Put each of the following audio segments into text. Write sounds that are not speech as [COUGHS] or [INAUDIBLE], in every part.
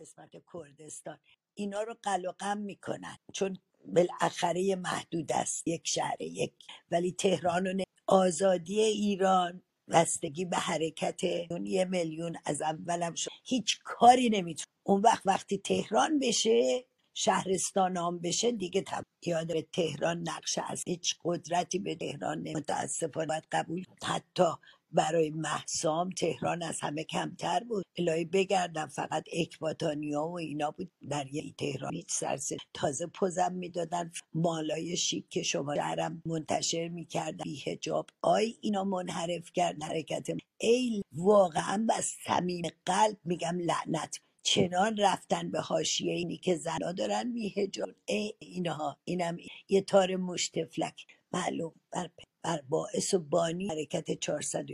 قسمت کردستان. اینا رو قلقم می‌کنن. چون بالاخره محدود است. یک شهر یک ولی تهران و آزادی ایران بستگی به حرکت اون یه میلیون از اولم شد. هیچ کاری نمی‌تونه. اون وقت وقتی تهران بشه شهرستان هم بشه دیگه یاد به تهران نقشه از هیچ قدرتی به تهران متاسفانه قبول حتی برای محسام تهران از همه کمتر بود. الهی بگردم فقط اکباتانیا و اینا بود. در یه تهران هیچ سرسه تازه پزم می‌دادن. مالای شیک که شما شهرم منتشر می‌کردن. بی هجاب آی اینا منحرف کرد حرکت ای واقعا بس صمیم قلب. میگم لعنت. چنان رفتن به حاشیه اینی که زنا دارن بی هجاب ای اینها اینم یه تار مشتفلک معلوم بر, بر باعث و بانی حرکت 400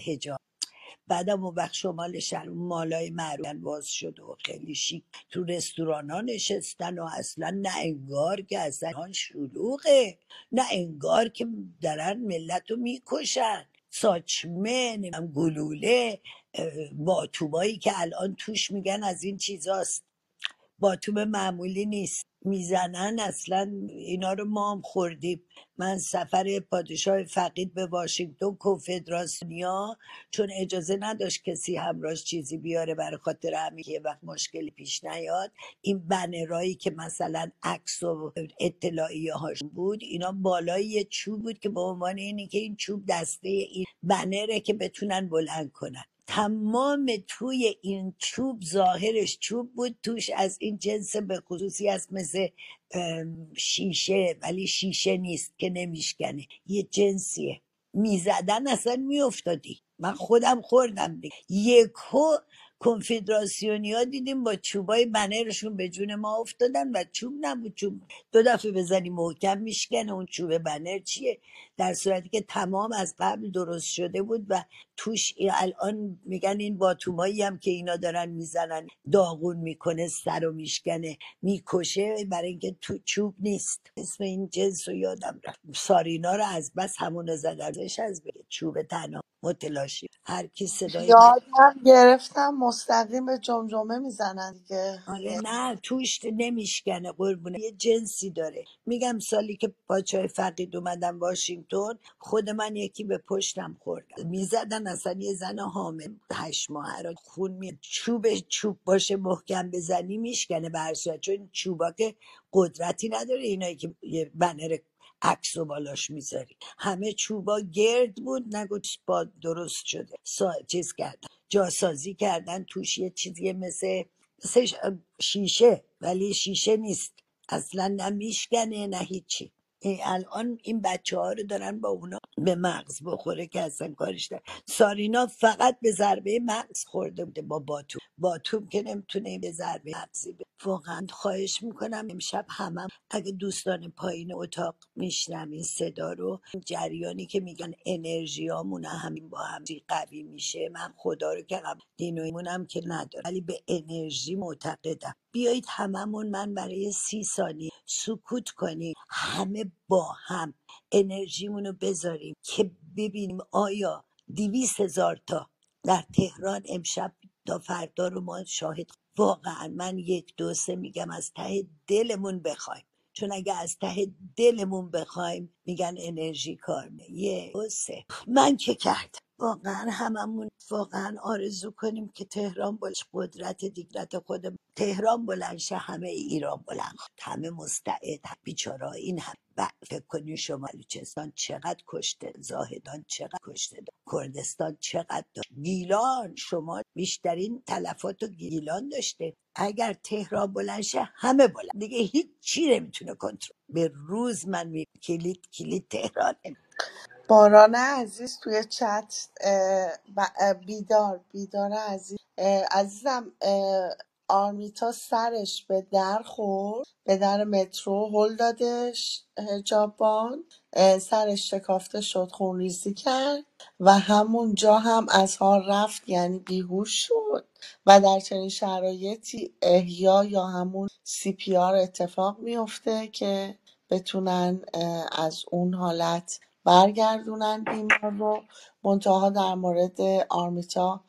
هجاب بعدم اون وقت شمال شهر مالای معروفن باز شد و خیلی شیک. تو رستوران ها نشستن و اصلا نه انگار که اصلا آن شلوغه. نه انگار که دارن ملت رو می‌کشن. ساچمه نمی‌دونم گلوله باتوبایی که الان توش میگن از این چیزاست. باتوم معمولی نیست. می‌زنن اصلا اینا رو ما هم خوردیم. من سفر پادشاه فقید به واشنگتن کنفدراسیونیا چون اجازه نداشت کسی همراهش چیزی بیاره برای خاطر همین یه وقت مشکلی پیش نیاد. این بنرایی که مثلا عکس و اطلاعیه هاش بود اینا بالای یه چوب بود که به عنوان اینه که این چوب دسته این بنره که بتونن بلند کنن. تمام توی این چوب ظاهرش چوب بود توش از این جنس به خصوصی است مثل شیشه ولی شیشه نیست که نمیشکنه. یه جنسیه. می‌زدن اصلا میافتادی. من خودم خوردم دیگه. یکو کنفدراسیونیا دیدیم با چوبای بنرشون به جون ما افتادن و چوب نبود. چوب دو دفعه بزنی محکم میشکنه. اون چوب بنر چیه؟ در صورتی که تمام از قبل درست شده بود و توش الان میگن این باتومایی هم که اینا دارن می‌زنن داغون می‌کنه سر و میشکنه می‌کشه برای اینکه تو چوب نیست. اسم این جنس رو یادم رفت. سارینا رو از بس همون زدنش از بگه چوب تنها متلاشی. هر کی صدای یادم گرفتم مستقیم به جمجمه می‌زنن دیگه. آره نه توش نمیشکنه قربونه. یه جنسی داره. میگم سالی که پاچای فقید اومدم واشنگتن خود من یکی به پشتم خورد. می‌زدن اصلا یه زن حامل هشت ماه را خون می چوب چوب باشه محکم بزنی میشکنه برشت چون چوبا که قدرتی نداره اینایی که یه بنر عکس و بالاش می‌ذاری. همه چوبا گرد بود نگو با درست شده. سا... چیز کردن جاسازی کردن توش یه چیزی مثل مثل شیشه ولی شیشه نیست. اصلا نه نه هیچی. این الان این بچه ها رو دارن با اونا به مغز بخوره که اصلا کارش دارن سارینا فقط به ضربه مغز خورده بوده با باتوم باتوم که نمی‌تونه به ضربه مغزی به واقعا خواهش می‌کنم امشب همم اگه دوستان پایین اتاق میشنم این صدا رو جریانی که میگن انرژی همین با هم قوی میشه من خدا رو که قبول دین و ایمونم که ندارم ولی به انرژی معتقدم. بیایید هممون من برای سی ثانیه سکوت کنیم. همه با هم انرژیمون رو بذاریم که ببینیم آیا دیویس هزار تا در تهران امشب تا فردا رو ما شاهد واقعا من یک دو سه میگم از ته دلمون بخوایم. چون اگه از ته دلمون بخوایم میگن انرژی کار یک دو سه. من که کردم؟ واقعا هممون واقعا آرزو کنیم که تهران باش قدرت دیگرت خودم تهران بلند شه همه ایران بلند. همه مستعد بیچاره این هم. ب- فکر کنین شما بلوچستان چقدر کشته زاهدان چقدر کشته کردستان چقدر داشت گیلان شما بیشترین تلفات و گیلان داشته. اگر تهران بلند شه همه بلند. دیگه هیچ چی نمی‌تونه کنترل. به روز من می کلید کلید تهران باران عزیز توی چت بیدار بیدار عزیز. اه، عزیزم آرمیتا سرش به در خورد به در مترو هل دادش هجابان سرش شکافته شد خونریزی کرد و همونجا هم از حال رفت یعنی بیهوش شد و در چنین شرایطی احیا یا همون سی پی آر اتفاق میفته که بتونن از اون حالت برگردونن بیمار رو. منتها در مورد آرمیتا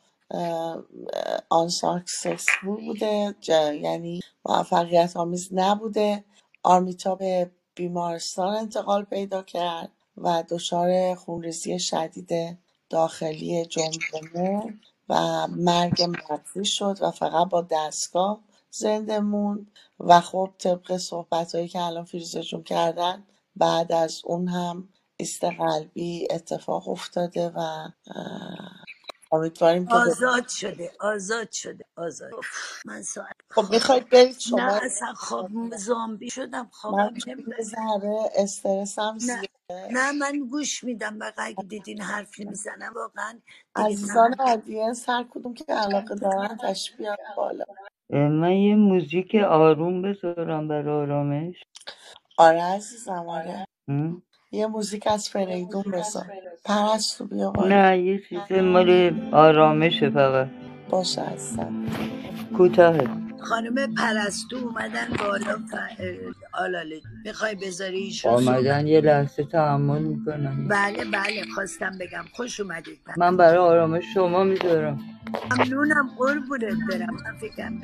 آن ساکسسفول بوده یعنی موفقیت آمیز نبوده. آرمیتا به بیمارستان انتقال پیدا کرد و دچار خونریزی شدید داخلی جمجمه و مرگ مغزی شد و فقط با دستگاه زنده موند. و خب طبق صحبت هایی که الان فیروزه جون کردن بعد از اون هم ایست قلبی اتفاق افتاده و اه، امیدواریم که به آزاد شده آزاد شده آزاد. من ساعت خب می‌خواید برید نه شما. اصلا خواب زامبی شدم من خوابم چون یه نمی‌بره ذره استرسم نه زیاده. نه من گوش میدم و اگه دیدین حرف نمی‌زنم واقعا دیگه عزیزان من آدینس هر کدوم که علاقه دارن تشریف بیارن بالا. من یه موزیک آروم بذارم برای آرامش. آره عزیزم آره. م؟ یه موزیک از فریدون بذار. پرستو بیا بالا. نه یه چیز مال آرامشه فقط. باشه عزیزم کوتاهه خانم پرستو اومدن بالا ف... آلاله. می‌خوای بذاری ایشون آمدن یه لحظه تحمل می‌کنن. بله بله خواستم بگم. خوش اومدید. من برای آرامش شما می‌ذارم. ممنونم قربونت برم. من فکرم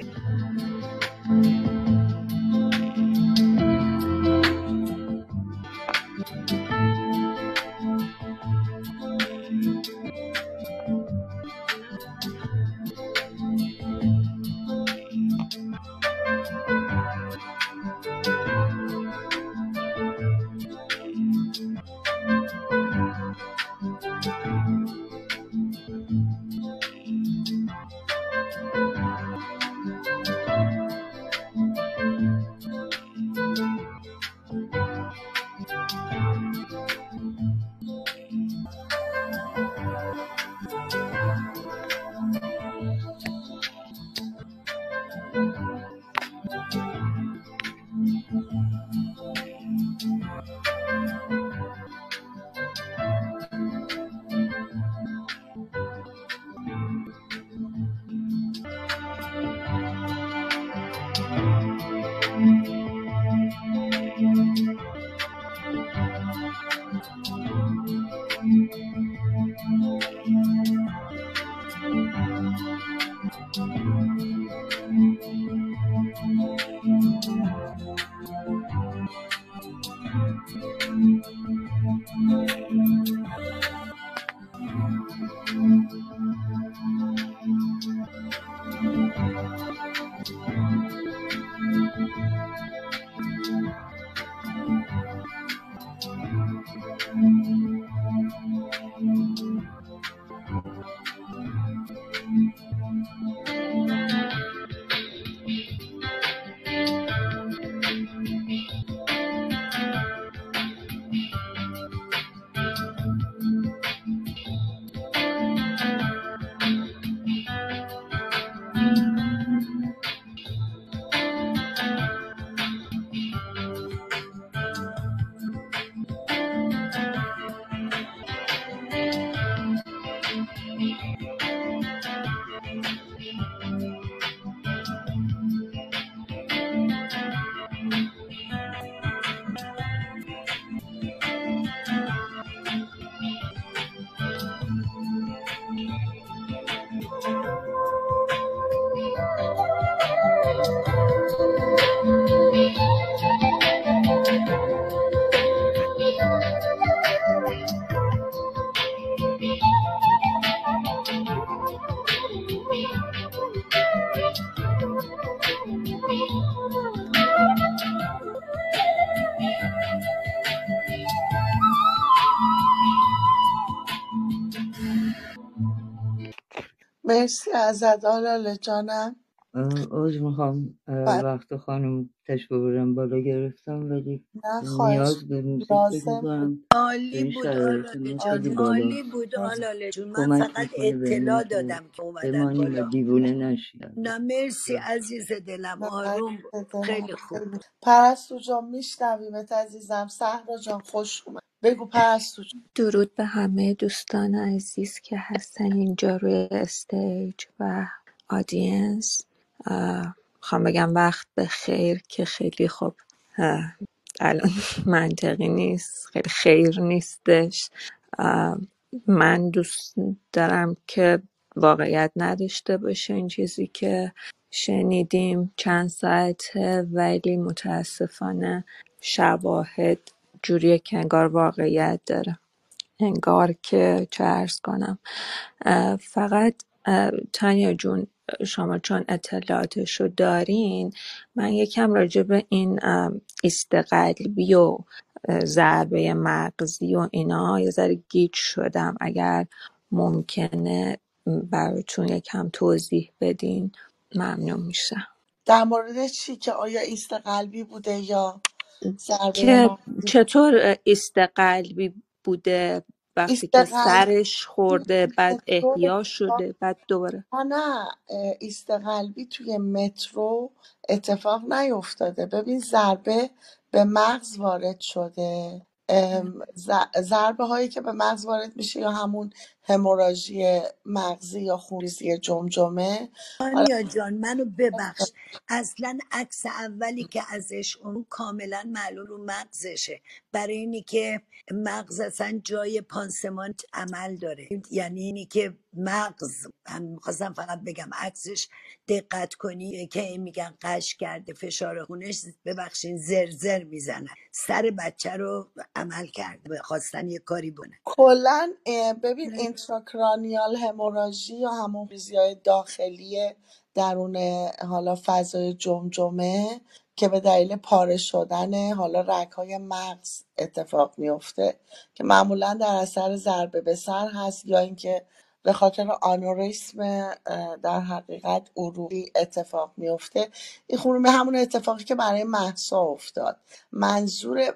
مرسی ازت آلاله جانم. عوض می‌خوام و وقت خانم تشبه ببرم بالا گرفتم ولی نه خواهش نیاز به فکر لازم عالی بود آلاله جان. عالی بود آلاله جون. من فقط اطلاع دادم که و بالا. دیوونه نشیم. نه مرسی عزیز دلم. آروم خیلی خوب پرستو جان میشنویمت عزیزم. صحرا جان خوش اومد. بگو جان درود به همه دوستان عزیز که هستن اینجا روی استیج و آدینس. می‌خوام بگم وقت به خیر که خیلی خوب. الان منطقی نیست خیلی خیر نیستش. من دوست دارم که واقعیت نداشته باشه این چیزی که شنیدیم. چند ساعته ولی متاسفانه شواهد جوریه که انگار واقعیت داره. انگار که چه ارز کنم. فقط تانیا جون شما چون اطلاعاتش رو دارین من یکم راجع به این اه، ایست و ضربه مغزی و اینا یه ذره گیج شدم. اگر ممکنه براتون یکم توضیح بدین ممنون میشم. در مورد چی که آیا ایست قلبی بوده یا ضربه که مغزی چطور ایست قلبی بوده وقتی ایست که قلبی سرش خورده بعد احیا شده بعد دوباره؟ نه نه اه، ایست قلبی توی مترو اتفاق نیفتاده. ببین ضربه به مغز وارد شده. ام، ضربه هایی که به مغز وارد میشه یا همون هموراژی مغزی یا خونریزی جمجمه. حالا آنیا جان منو ببخش. اصلا عکس اولی که ازش اون کاملا معلوم رو مغزشه. برای اینی که مغز اصلا جای پانسمان عمل داره. یعنی اینی که مغز هم می‌خواستم فقط بگم عکسش دقت کنی. که میگن قش کرده فشار خونش ببخشین زرزر می‌زنن سر بچه رو عمل کرده خواستن یه کاری بونه کلا اه، ببین اینتراکرانیال هموراژی یا همون های داخلی درون حالا فضای جمجمه که به دلیل پاره شدن حالا رگ های مغز اتفاق میفته که معمولا در اثر ضربه به سر هست یا اینکه به خاطر آنوریسم در حقیقت عروقی اتفاق میفته این خونی همون اتفاقی که برای محسا افتاد. منظور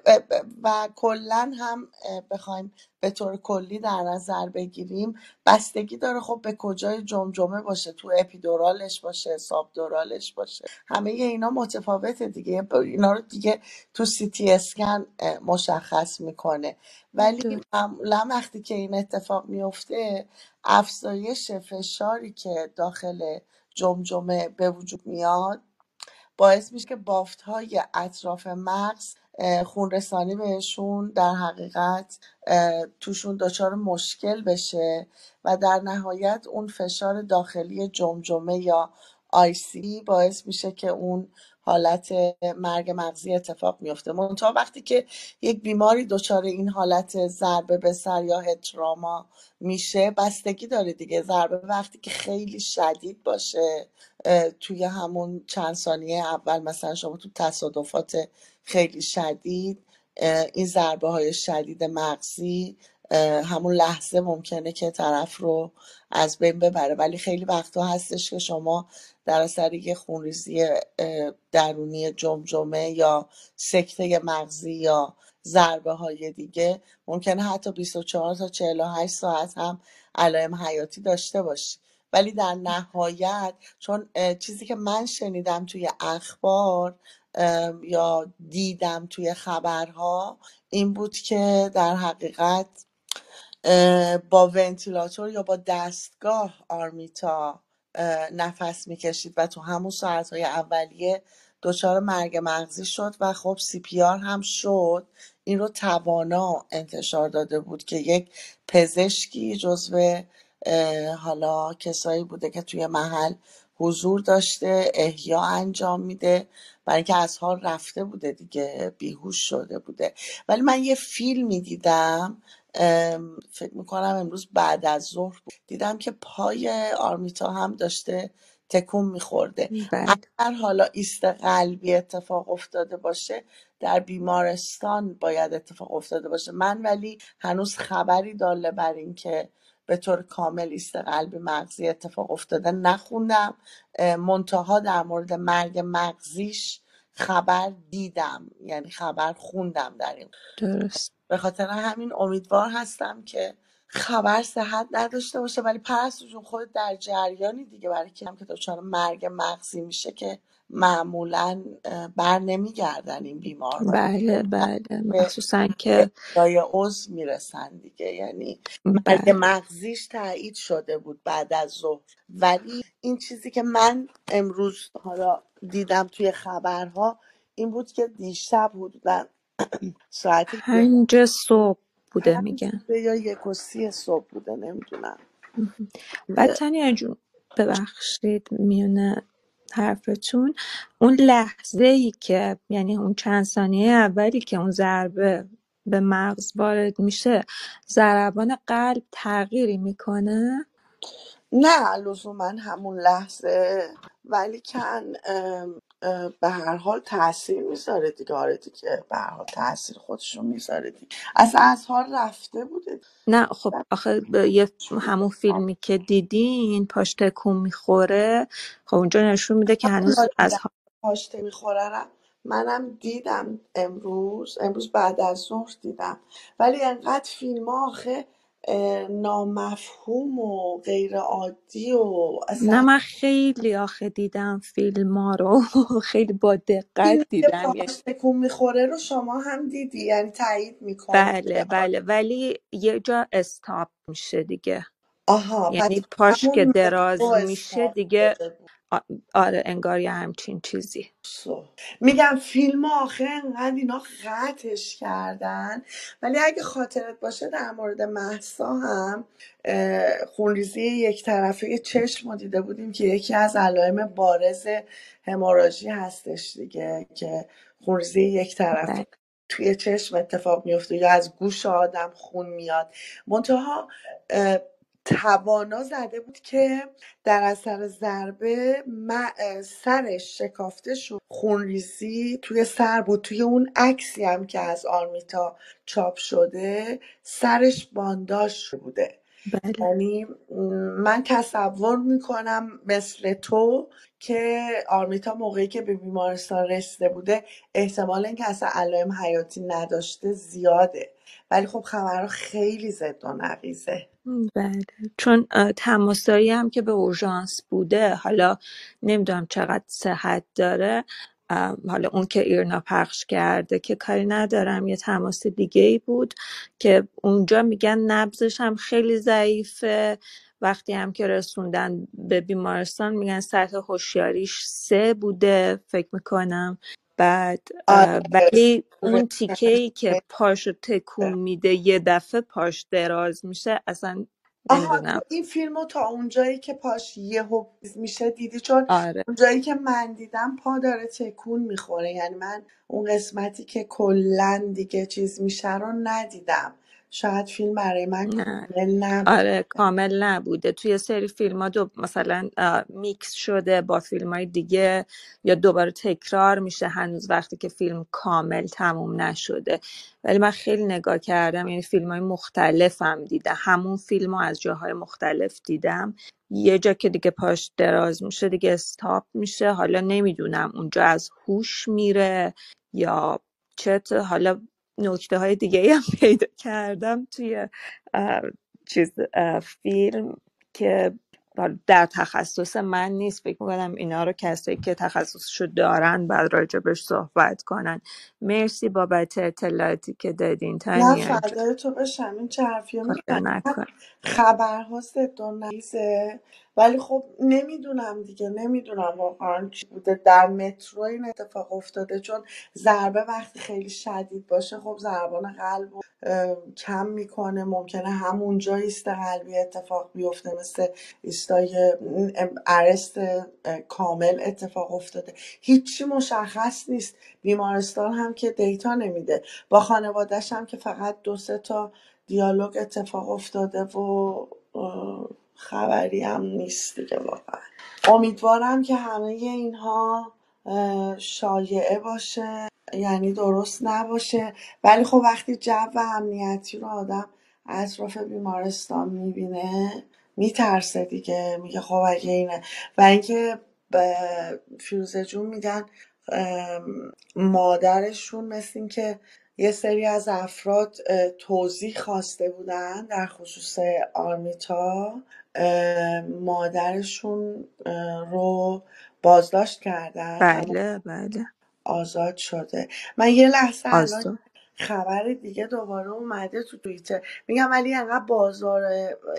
و کلا هم بخوایم به طور کلی در نظر بگیریم. بستگی داره خب به کجای جمجمه باشه. تو اپیدورالش باشه سابدورالش باشه. همه اینا متفاوته دیگه. اینا رو دیگه تو سی تی اسکن اه، مشخص می‌کنه. ولی معمولا وقتی که این اتفاق میفته افزایش فشاری که داخل جمجمه به وجود میاد باعث میشه که بافتهای اطراف مغز اه، خونرسانی بهشون در حقیقت توشون دچار مشکل بشه و در نهایت اون فشار داخلی جمجمه یا آیسی باعث میشه که اون حالت مرگ مغزی اتفاق میفته منتها وقتی که یک بیماری دچار این حالت ضربه به سر یا هتراما میشه بستگی داره دیگه. ضربه وقتی که خیلی شدید باشه توی همون چند ثانیه اول مثلا شما تو تصادفات خیلی شدید این ضربه های شدید مغزی همون لحظه ممکنه که طرف رو از بین ببره. ولی خیلی وقتا هستش که شما در اثر یه خونریزی درونی جمجمه یا سکته مغزی یا ضربه های دیگه ممکنه حتی 24 تا 48 ساعت هم علائم حیاتی داشته باشی. ولی در نهایت چون چیزی که من شنیدم توی اخبار یا دیدم توی خبرها این بود که در حقیقت با ونتیلاتور یا با دستگاه آرمیتا نفس می‌کشید و تو همون ساعتهای اولیه دچار مرگ مغزی شد و خب سی پی آر هم شد. این رو توانا انتشار داده بود که یک پزشکی جزو حالا کسایی بوده که توی محل حضور داشته احیا انجام میده برای اینکه از حال رفته بوده دیگه بیهوش شده بوده. ولی من یه فیلمی دیدم فکر می‌کنم امروز بعد از ظهر بود. دیدم که پای آرمیتا هم داشته تکون میخورده. اگر حالا ایست قلبی اتفاق افتاده باشه در بیمارستان باید اتفاق افتاده باشه. من ولی هنوز خبری داله بر این که به طور کامل ایست قلبی مغزی اتفاق افتاده نخوندم. منتها در مورد مرگ مغزیش خبر دیدم. یعنی خبر خوندم در این. درست. به خاطر همین امیدوار هستم که خبر صحت نداشته باشه ولی پرستو جون خود در جریانی دیگه برای که هم که دچار مرگ مغزی میشه که معمولا بر نمیگردن این بیمار بله [LAUGHS] بله مخصوصا که ادعای عضو می‌رسن دیگه یعنی مرگ بله. مغزیش تایید شده بود بعد از ظهر. ولی این چیزی که من امروز حالا دیدم توی خبرها این بود که دیشب حدودا ساعت یک پنج صبح بوده پنج میگن. بوده یا یک و سی صبح بوده نمی‌دونم. بعد تانیا جون ببخشید میونه حرفتون. اون لحظه ای که یعنی اون چند ثانیه اولی که اون ضربه به مغز وارد میشه ضربان قلب تغییری می‌کنه؟ نه لزوما همون لحظه ولی کن اه، به هر حال تاثیر می‌ذاره دیگه. آره دیگه به هر حال تاثیر خودشو می‌ذاره دیگه. اصلا از حال رفته بوده. نه خب آخه یه همون فیلمی که دیدین پاش تکون می‌خوره. خب اونجا نشون میده که هنوز از پاشته می‌خوره رو منم دیدم امروز. امروز بعد از ظهر دیدم. ولی انقدر فیلم آخه اه، نامفهوم و غیر عادی و نه اصلا من خیلی آخه دیدم فیلم ها رو [LAUGHS] خیلی با دقت فیلمی که دیدم. یعنی پاهاش تکون می‌خوره رو شما هم دیدی یعنی تایید می‌کنی بله بله ولی یه جا استاپ میشه دیگه. آها پس یعنی پاش که همون دراز میشه استارت دیگه شده بود. آ- آره انگار یه همچین چیزی. سو. میگم فیلم آخه انقدر اینا قطعش کردن. ولی اگه خاطرت باشه در مورد محسا هم اه، خونریزی یک طرفه چشم رو دیده بودیم که یکی از علائم بارز هموراژی هستش دیگه که خونریزی یک طرفه بله. توی چشم اتفاق میفته یا از گوش آدم خون میاد. منتها توانا زده بود که در اثر ضربه م- سرش شکافته شد. خونریزی توی سر بود توی اون عکسی هم که از آرمیتا چاپ شده سرش بانداژ شده بوده. بله. یعنی م، من تصور می‌کنم مثل تو که آرمیتا موقعی که به بیمارستان رسیده بوده احتمال اینکه اصلا علائم حیاتی نداشته زیاده. ولی خب خبرها خیلی زد و نقیزه. بله. چون تماسایی هم که به اورژانس بوده حالا نمی‌دونم چقدر صحت داره. حالا اون که ایرنا پخش کرده که کاری ندارم یه تماس دیگه ای بود که اونجا میگن نبزش هم خیلی ضعیفه. وقتی هم که رسوندن به بیمارستان میگن سطح هوشیاریش سه بوده فکر می‌کنم. بعد اه، ولی اون تیکه ای که آره پاشو تکون میده یه دفعه پاش دراز میشه اصلا آها تو این فیلمو تا اونجایی که پاش یهو میشه دیدی؟ چون آره. اونجایی که من دیدم پا داره تکون می‌خوره. یعنی من اون قسمتی که کلا دیگه چیز میشه رو ندیدم. شاید فیلم برای من نه. کامل نبود. آره کامل نبوده. توی سری فیلم ها دو مثلا میکس شده با فیلم های دیگه یا دوباره تکرار میشه هنوز وقتی که فیلم کامل تموم نشده. ولی من خیلی نگاه کردم یعنی فیلم های مختلفم دیدم. همون فیلم رو از جاهای مختلف دیدم. یه جا که دیگه پاش دراز میشه دیگه استاپ میشه. حالا نمی‌دونم اونجا از هوش میره یا چت. حالا نکته های دیگه هم [LAUGHS] پیدا کردم توی اه، چیز اه، فیلم که حالا در تخصص من نیست. فکر می‌کنم اینا رو کسایی که تخصصشو دارن بعد راجبش صحبت کنن. مرسی بابت اطلاعاتی که دادین نه تانیا. فدای تو بشم. این چه حرفی رو خاطر نکن خبرها زد و نقیزه ولی خب نمی‌دونم دیگه نمی‌دونم واقعا چی بوده. در مترو این اتفاق افتاده چون ضربه وقتی خیلی شدید باشه خب ضربان قلب رو کم می‌کنه. ممکنه همون جا ایست قلبی اتفاق بیفته مثل ایستای ارست کامل اتفاق افتاده. هیچی مشخص نیست. بیمارستان هم که دیتا نمیده. با خانوادش هم که فقط دو سه تا دیالوگ اتفاق افتاده و خبری هم نیست دیگه واقعا. امیدوارم که همه اینها شایعه باشه یعنی درست نباشه. ولی خب وقتی جو امنیتی رو آدم اطراف بیمارستان می‌بینه میترسه دیگه. میگه خب اگه اینه. و اینکه فیروزه جون میگن مادرشون مثل این که یه سری از افراد توضیح خواسته بودن در خصوص آرمیتا. مادرشون رو بازداشت کردن. بله بله. آزاد شده. من یه لحظه الان آزاد. خبر دیگه دوباره اومده تو توییتر. میگم ولی انقدر بازار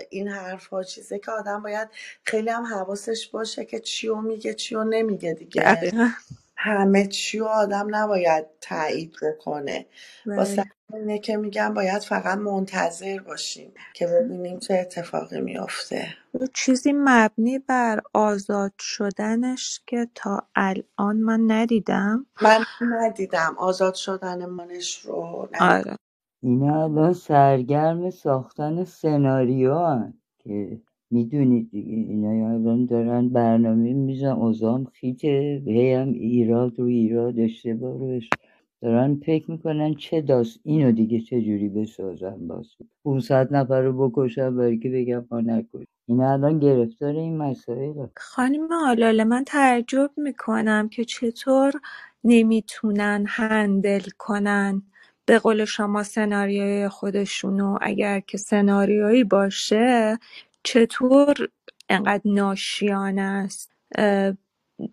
این حرف ها چیزه که آدم باید خیلی هم حواسش باشه که چیو میگه چیو نمیگه دیگه. دقیقا. همه چی و آدم نباید تایید بکنه. بله. واسه اینه که میگم باید فقط منتظر باشیم که ببینیم چه اتفاقی میافته. یه چیزی مبنی بر آزاد شدنش که تا الان من ندیدم. من ندیدم. آزاد شدن منش رو ندیدم. آره. اینا الان سرگرم ساختن سناریو هن که می‌دونید دیگه اینا الان دارن برنامه میزن اوزام خیته هی هم ایراد رو ایراد اشتباه رو اش- دارن فکر می‌کنن چه داست اینو دیگه چه جوری بسازن باز. 500 نفر رو بکشن برای که بگم ما نکش اینا الان گرفتار این مسائل. خانم آلاله من تعجب می‌کنم که چطور نمی‌تونن هندل کنن به قول شما سناریوی خودشونو. اگر که سناریویی باشه چطور انقدر ناشیانه است؟ اه،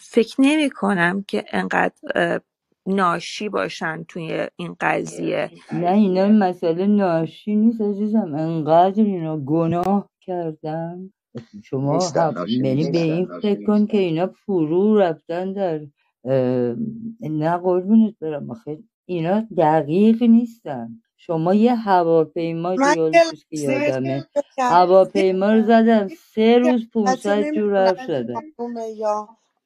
فکر نمی کنم که انقدر اه، ناشی باشن توی این قضیه. نه اینا مسئله ناشی نیست عزیزم. انقدر اینا گناه کردن. شما نیستن حق ناشی یعنی به نیستن این فکر کن که اینا فرو رفتن در اه، نه قربونت برم. آخه اینا دقیق نیستن. شما یه هواپیما من یه که یادمه. هواپیما رو زدم سه روز 500 جور نمی‌دونم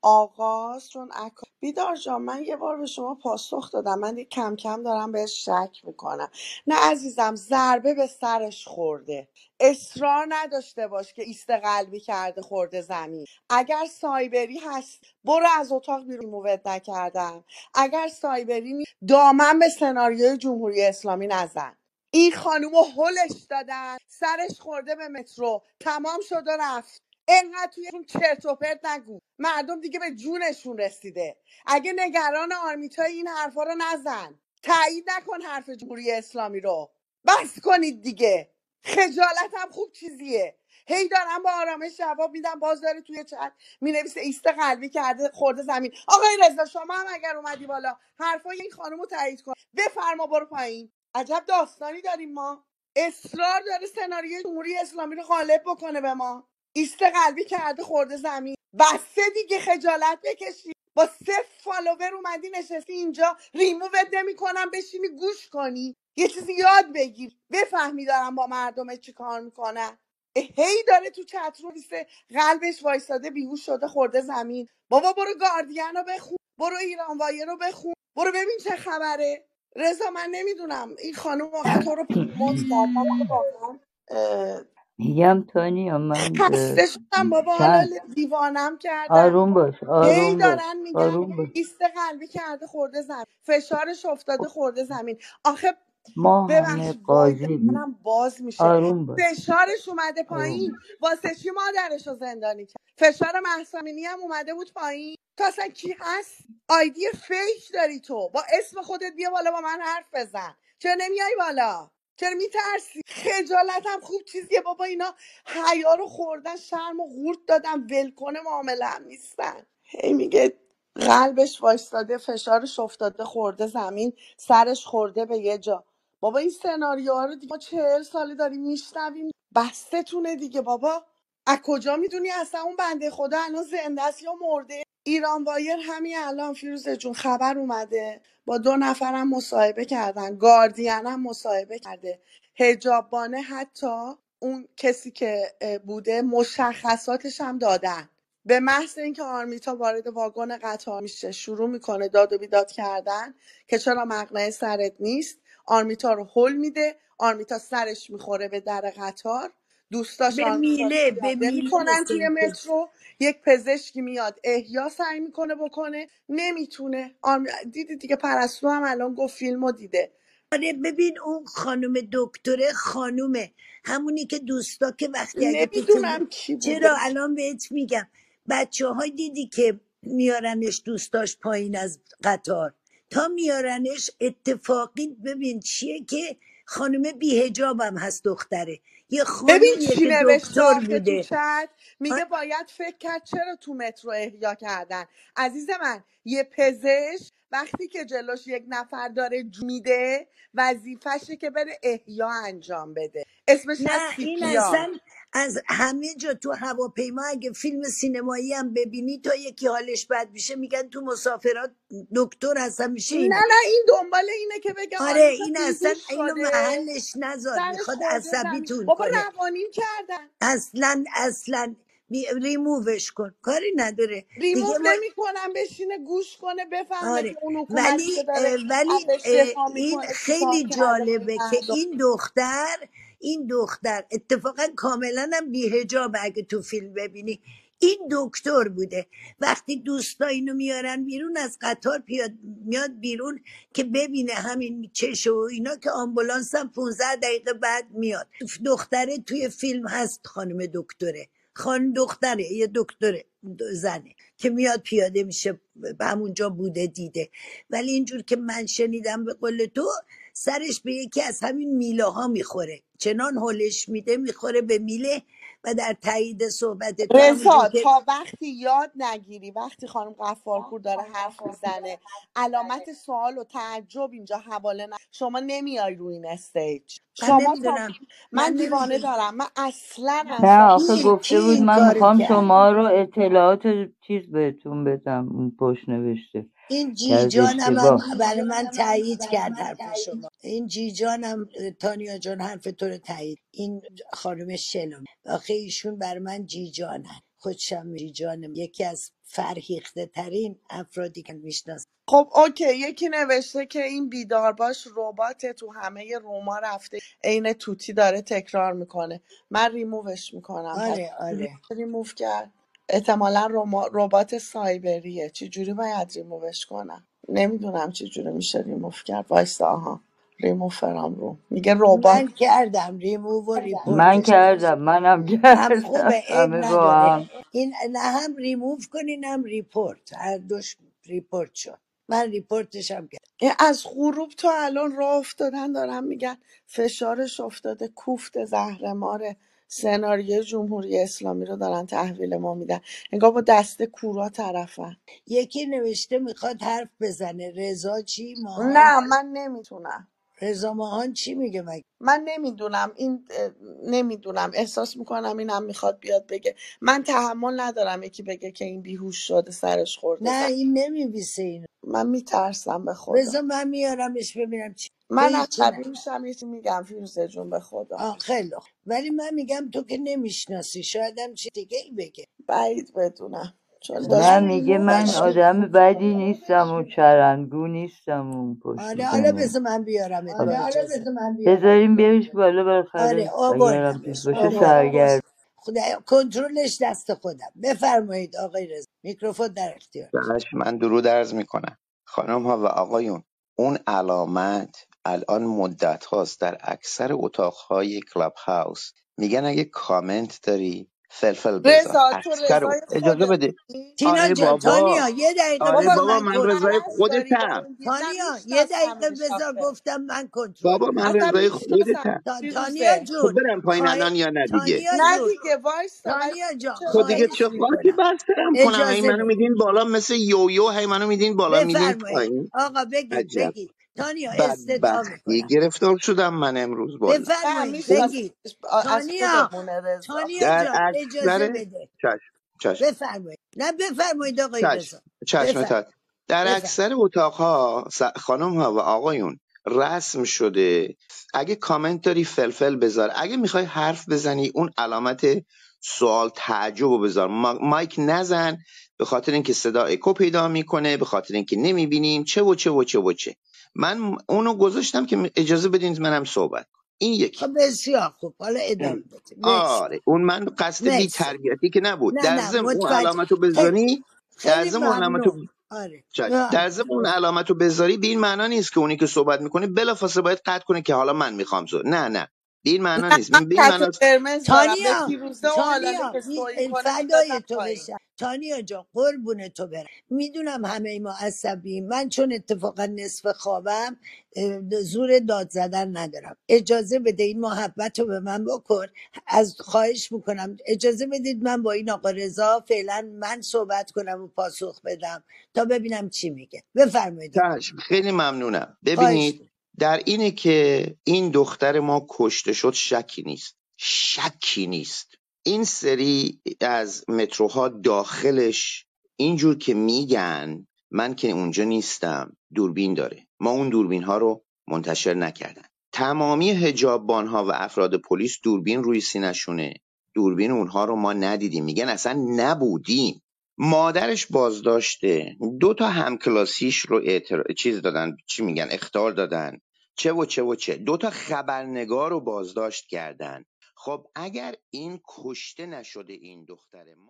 آقاست چون اکا... بیدار جان من یه بار به شما پاسخ دادم. من دیگه کم کم دارم بهش شک می‌کنم. نه عزیزم ضربه به سرش خورده. اصرار نداشته باش که ایست قلبی کرده خورده زمین. اگر سایبری هست برو از اتاق بیرون. مووت نکردم. اگر سایبری نی- دامن به سناریوی جمهوری اسلامی نزن. این خانوم رو هلش دادن. سرش خورده به مترو. تمام شد و رفت. انقدر توی چرت و پرت نگو. مردم دیگه به جونشون رسیده. اگه نگران آرمیتای این حرفا رو نزن. تایید نکن حرف جمهوری اسلامی رو. بس کنید دیگه. خجالت هم خوب چیزیه. هی دارم با آرامش جواب میدم باز داره توی چت می‌نویسه ایست قلبی کرده خورده زمین. آقای رضا شما هم اگر اومدی بالا حرفای این خانم رو تایید کن. بفرما برو پایین. عجب داستانی داریم ما. اصرار داره سناریوی جمهوری اسلامی رو غالب بکنه به ما. ایست قلبی کرده خورده زمین. بسته دیگه خجالت بکشی. با صفر follower اومدی نشستی اینجا. ریمووت نمی‌کنم بشینی گوش کنی. یه چیزی یاد بگیر. بفهمی دارم با مردم چی کار می‌کنن. هی داره تو چت می‌نویسه قلبش وایستاده بیهوش شده خورده زمین. بابا برو گاردین رو بخون. برو ایران وایر رو بخون. برو ببین چه خبره. رضا من نمی‌دونم. این خانم واقعا تو رو [COUGHS] پروموت کرد. میگم تانیا من اه، [LAUGHS] خسته شدم بابا. حالا چند دیوانم کردن آروم باش هی آروم باش دارن میگن آروم باش. ایست قلبی کرده خورده زمین. فشارش افتاده خورده زمین. آخه ما همه ببخشید قاضی باز میشه. آروم باش. فشارش اومده آروم پایین. واسه چی مادرش رو زندانی کرد؟ فشار محسامینی هم اومده بود پایین. تو اصلا کی هست آیدی فیک داری تو. با اسم خودت بیا بالا با من حرف بزن. چرا نمیای بالا؟ چرا میترسی؟ خجالتم خوب چیزیه بابا اینا حیا رو خوردن شرم و قورت دادن ولکنه معامله هم نیستن. هی میگه قلبش وایستاده فشارش افتاده خورده زمین سرش خورده به یه جا. بابا این سناریوها رو دیگه ما چهل ساله داریم میشنویم. بسته تونه دیگه بابا. از کجا می‌دونی اصلا اون بنده خدا الان زنده است یا مرده؟ ایران وایر همین الان فیروزه جون خبر اومده. با دو نفرم مصاحبه کردن. گاردین هم مصاحبه کرده. هجابانه حتی اون کسی که بوده مشخصاتش هم دادن. به محض اینکه آرمیتا وارد واگن قطار میشه شروع می‌کنه داد و بیداد کردن که چرا مقنعه سرت نیست آرمیتا رو هل میده آرمیتا سرش می‌خوره به در قطار. دوستاش به میله به میله می‌کنن توی مترو یک پزشکی میاد احیا سعی می‌کنه بکنه نمی‌تونه. آرمی... دیدی دیگه پرستو هم الان گفت فیلم دیده. آره ببین اون خانم دکتره خانومه. همونی که دوستا که وقتی اگه تو کی چرا؟ بوده الان بهت میگم. بچه های دیدی که میارنش دوستاش پایین از قطار. تا میارنش اتفاقی ببین چیه که خانم بیهجابم هست دختره. یه ببین خانومیه چی که نوشته دکتر آخه تو بوده. چت میگه باید فکر کرد چرا تو مترو احیا کردن. عزیز من یه پزشک وقتی که جلوش یک نفر داره جو میده وظیفشه که بره احیا انجام بده. اسمش هست نه سی این پی اصلا از همه جا تو هواپیما اگه فیلم سینمایی هم ببینی تا یکی حالش بد میشه میگن تو مسافرات دکتر هستن میشه نه نه این دنبال اینه که بگه آره این اصلا اینو محلش نذار می‌خواد عصبیتون بابا روانیم کردن. اصلا اصلا ریمووش کن. کاری نداره. ریموو دیگه ما نمی‌کنم بشینه گوش کنه بفهمه آره. که اون حکومتی که ولی ولی این خیلی جالبه که این دختر این دختر اتفاقا کاملا هم بیهجاب اگه تو فیلم ببینی. این دکتر بوده. وقتی دوستا اینو میارن بیرون از قطار پیاد میاد بیرون که ببینه همین چش و اینا که آمبولانس هم 15 دقیقه بعد میاد. دختره توی فیلم هست خانم دکتره. خان دختره یه دکتره زنه که میاد پیاده میشه به همونجا بوده دیده. ولی اینجور که من شنیدم به قول تو سرش به یکی از همین میله ها می‌خوره. چنان هلش میده می‌خوره به میله و در تایید صحبت تو همونجور رضا که تا وقتی یاد نگیری وقتی خانم قفارپور داره حرف می‌زنه علامت سوال و تعجب اینجا حواله نه شما نمیای روی این استیج. من شما تا نمی‌دونم. من من دیوانه نمی‌دونم دارم. من اصلا نه آخه کی کی گفته بود این من کارو می‌خوام کرد شما رو اطلاعات چیز بهتون بدم اون پشت نوشته. این که از جیجانم هم برای من تایید کرد حرف شما. این جیجانم اه، تانیا جان حرف تو رو تایید. این خانم شلوم. آخه ایشون بر من جیجانن خودشم جیجانم یکی از فرهیخته ترین افرادی که می‌شناسم. خب اوکی. یکی نوشته که این بیدار باش ربات تو همه روما رفته. عین توتی داره تکرار می‌کنه. من ریمووش می‌کنم. پس آره آره. ریموو کرد. احتمالا ربات سایبریه. چی جوری باید ریمووش کنم؟ نمی‌دونم چی جوری میشه ریموو کرد. وایسا آها. ریموو فرام رو. میگه ربات من کردم ریموو و من ریپورتش کردم منم هم کردم. خوبه عیب همه با نداره. هم. این نه هم ریموو کنین هم report. هر دوش report شد. من report ش هم کردم. این از غروب تا الان راه افتادن دارن میگن فشارش افتاده کوفت زهرمار سناریوی جمهوری اسلامی رو دارن تحویل ما میدن. انگار با دست کورا طرفن. یکی نوشته می‌خواد حرف بزنه. رضا چی ماهان؟ نه من نمی‌تونم رضا ماهان چی میگه مگه؟ من نمی‌دونم. این نمی‌دونم. احساس می‌کنم اینم می‌خواد بیاد بگه. من تحمل ندارم یکی بگه که این بیهوش شده سرش خورده. نه این نمیویسه اینو. من میترسم به خدا. بذار من میارمش ببینم چی من هیچی عصبی میشم یه چیزی میگم فیروزه جون به خدا. آه خیلی خوب. ولی من میگم تو که نمی‌شناسی شاید هم چی دیگه ای بگه. بعید بدونم چون داشت نه من میگه من آدم بدی نیستم و چرنگو نیستم اون پشت آره حالا بومه بذار من بیارمت با حالا اجازه بذاریم بیاریش بالا آره بالاخره اگرم چیز آوردمش باشه آوردم سرگرد خدا کنترلش دست خودم. بفرمایید آقای رضا. میکروفون در اختیار. چشم من درود عرض می‌کنم. خانم ها و آقایون اون علامت الان مدت هاست در اکثر اتاقهای کلاب هاوس میگن اگه کامنت داری فلفل بذار رضا تو اکثر رضای اجازه بده. تینا آره جان بابا. تانیا یه دقیقه آره بابا بذار بابا من رضای کنترل با خودتم. تانیا یه دقیقه بذار گفتم. من کنترل بابا من رضای می‌شناسم خودتم. تا... تانیا فیروزه خب جون برم پایین خواهی الان یا نه دیگه؟ تانیا نه جون. دیگه ولی تانیا جان چه خب دیگه خواهش چه خاکی می‌کنم؟ بسترم کنم هی اجازه منو میدین بالا مثل یویو. هی منو میدین بالا. میدین بفرمایید. پایین. آقا بگید عجب. بگید. تانیا استدعا بدبختی می‌کنم. گرفتار شدم من امروز والا نه بفرمایید بگید. از خودمونه رضا. در جان اجازه اکثر بده. چشم چشم. بفرمایید. نه بفرمایید آقای چشم رضا. بفرمایید. چشمتت در بفرمایید. اکثر اتاقها خانم ها و آقایون رسم شده. اگه کامنت داری فلفل بذار. اگه می‌خوای حرف بزنی اون علامت سوال تعجب رو بذار. ما- مایک نزن. به خاطر اینکه صدا اکو پیدا می‌کنه به خاطر اینکه نمی‌بینیم. چه و چه و چه و چه. من اونو گذاشتم که اجازه بدین منم صحبت. این یکی. خب بسیار خوب. حالا ادامه بده. آره اون من قصد بی تربیتی که نبود. نه در ضمن اون متوجه. علامت رو خیلی بذاری در ضمن اون علامت رو ممنون. آره. در ضمن اون علامت رو بذاری به این معنا نیست که اونی که صحبت می‌کنه بلافاصله باید قطع کنه که حالا من می‌خوام صحبت. نه نه. به این معنا نیست. من به این معنا قرمز تانیا تانیا کنه فدای تو بشم تانیا جان قربون تو برم. می‌دونم همه ما عصبی من چون اتفاقا نصف خوابم زور داد زدن ندارم. اجازه بده این محبت رو به من بکن. از خواهش می‌کنم اجازه بدید من با این آقا رضا فعلا من صحبت کنم و پاسخ بدم تا ببینم چی میگه. بفرمایید. خیلی ممنونم. ببینید در اینه که این دختر ما کشته شد شکی نیست. شکی نیست. این سری از متروها داخلش اینجور که میگن من که اونجا نیستم دوربین داره. ما اون دوربین ها رو منتشر نکردن. تمامی هجاببان ها و افراد پلیس دوربین روی سینشونه دوربین اونها رو ما ندیدیم. میگن اصلا نبودیم. مادرش بازداشته. دو تا همکلاسیش رو اعتر... چیز دادن چی میگن؟ اختار دادن. چه و چه و چه. دو تا خبرنگار رو بازداشت کردن. خب اگر این کشته نشده این دختر ما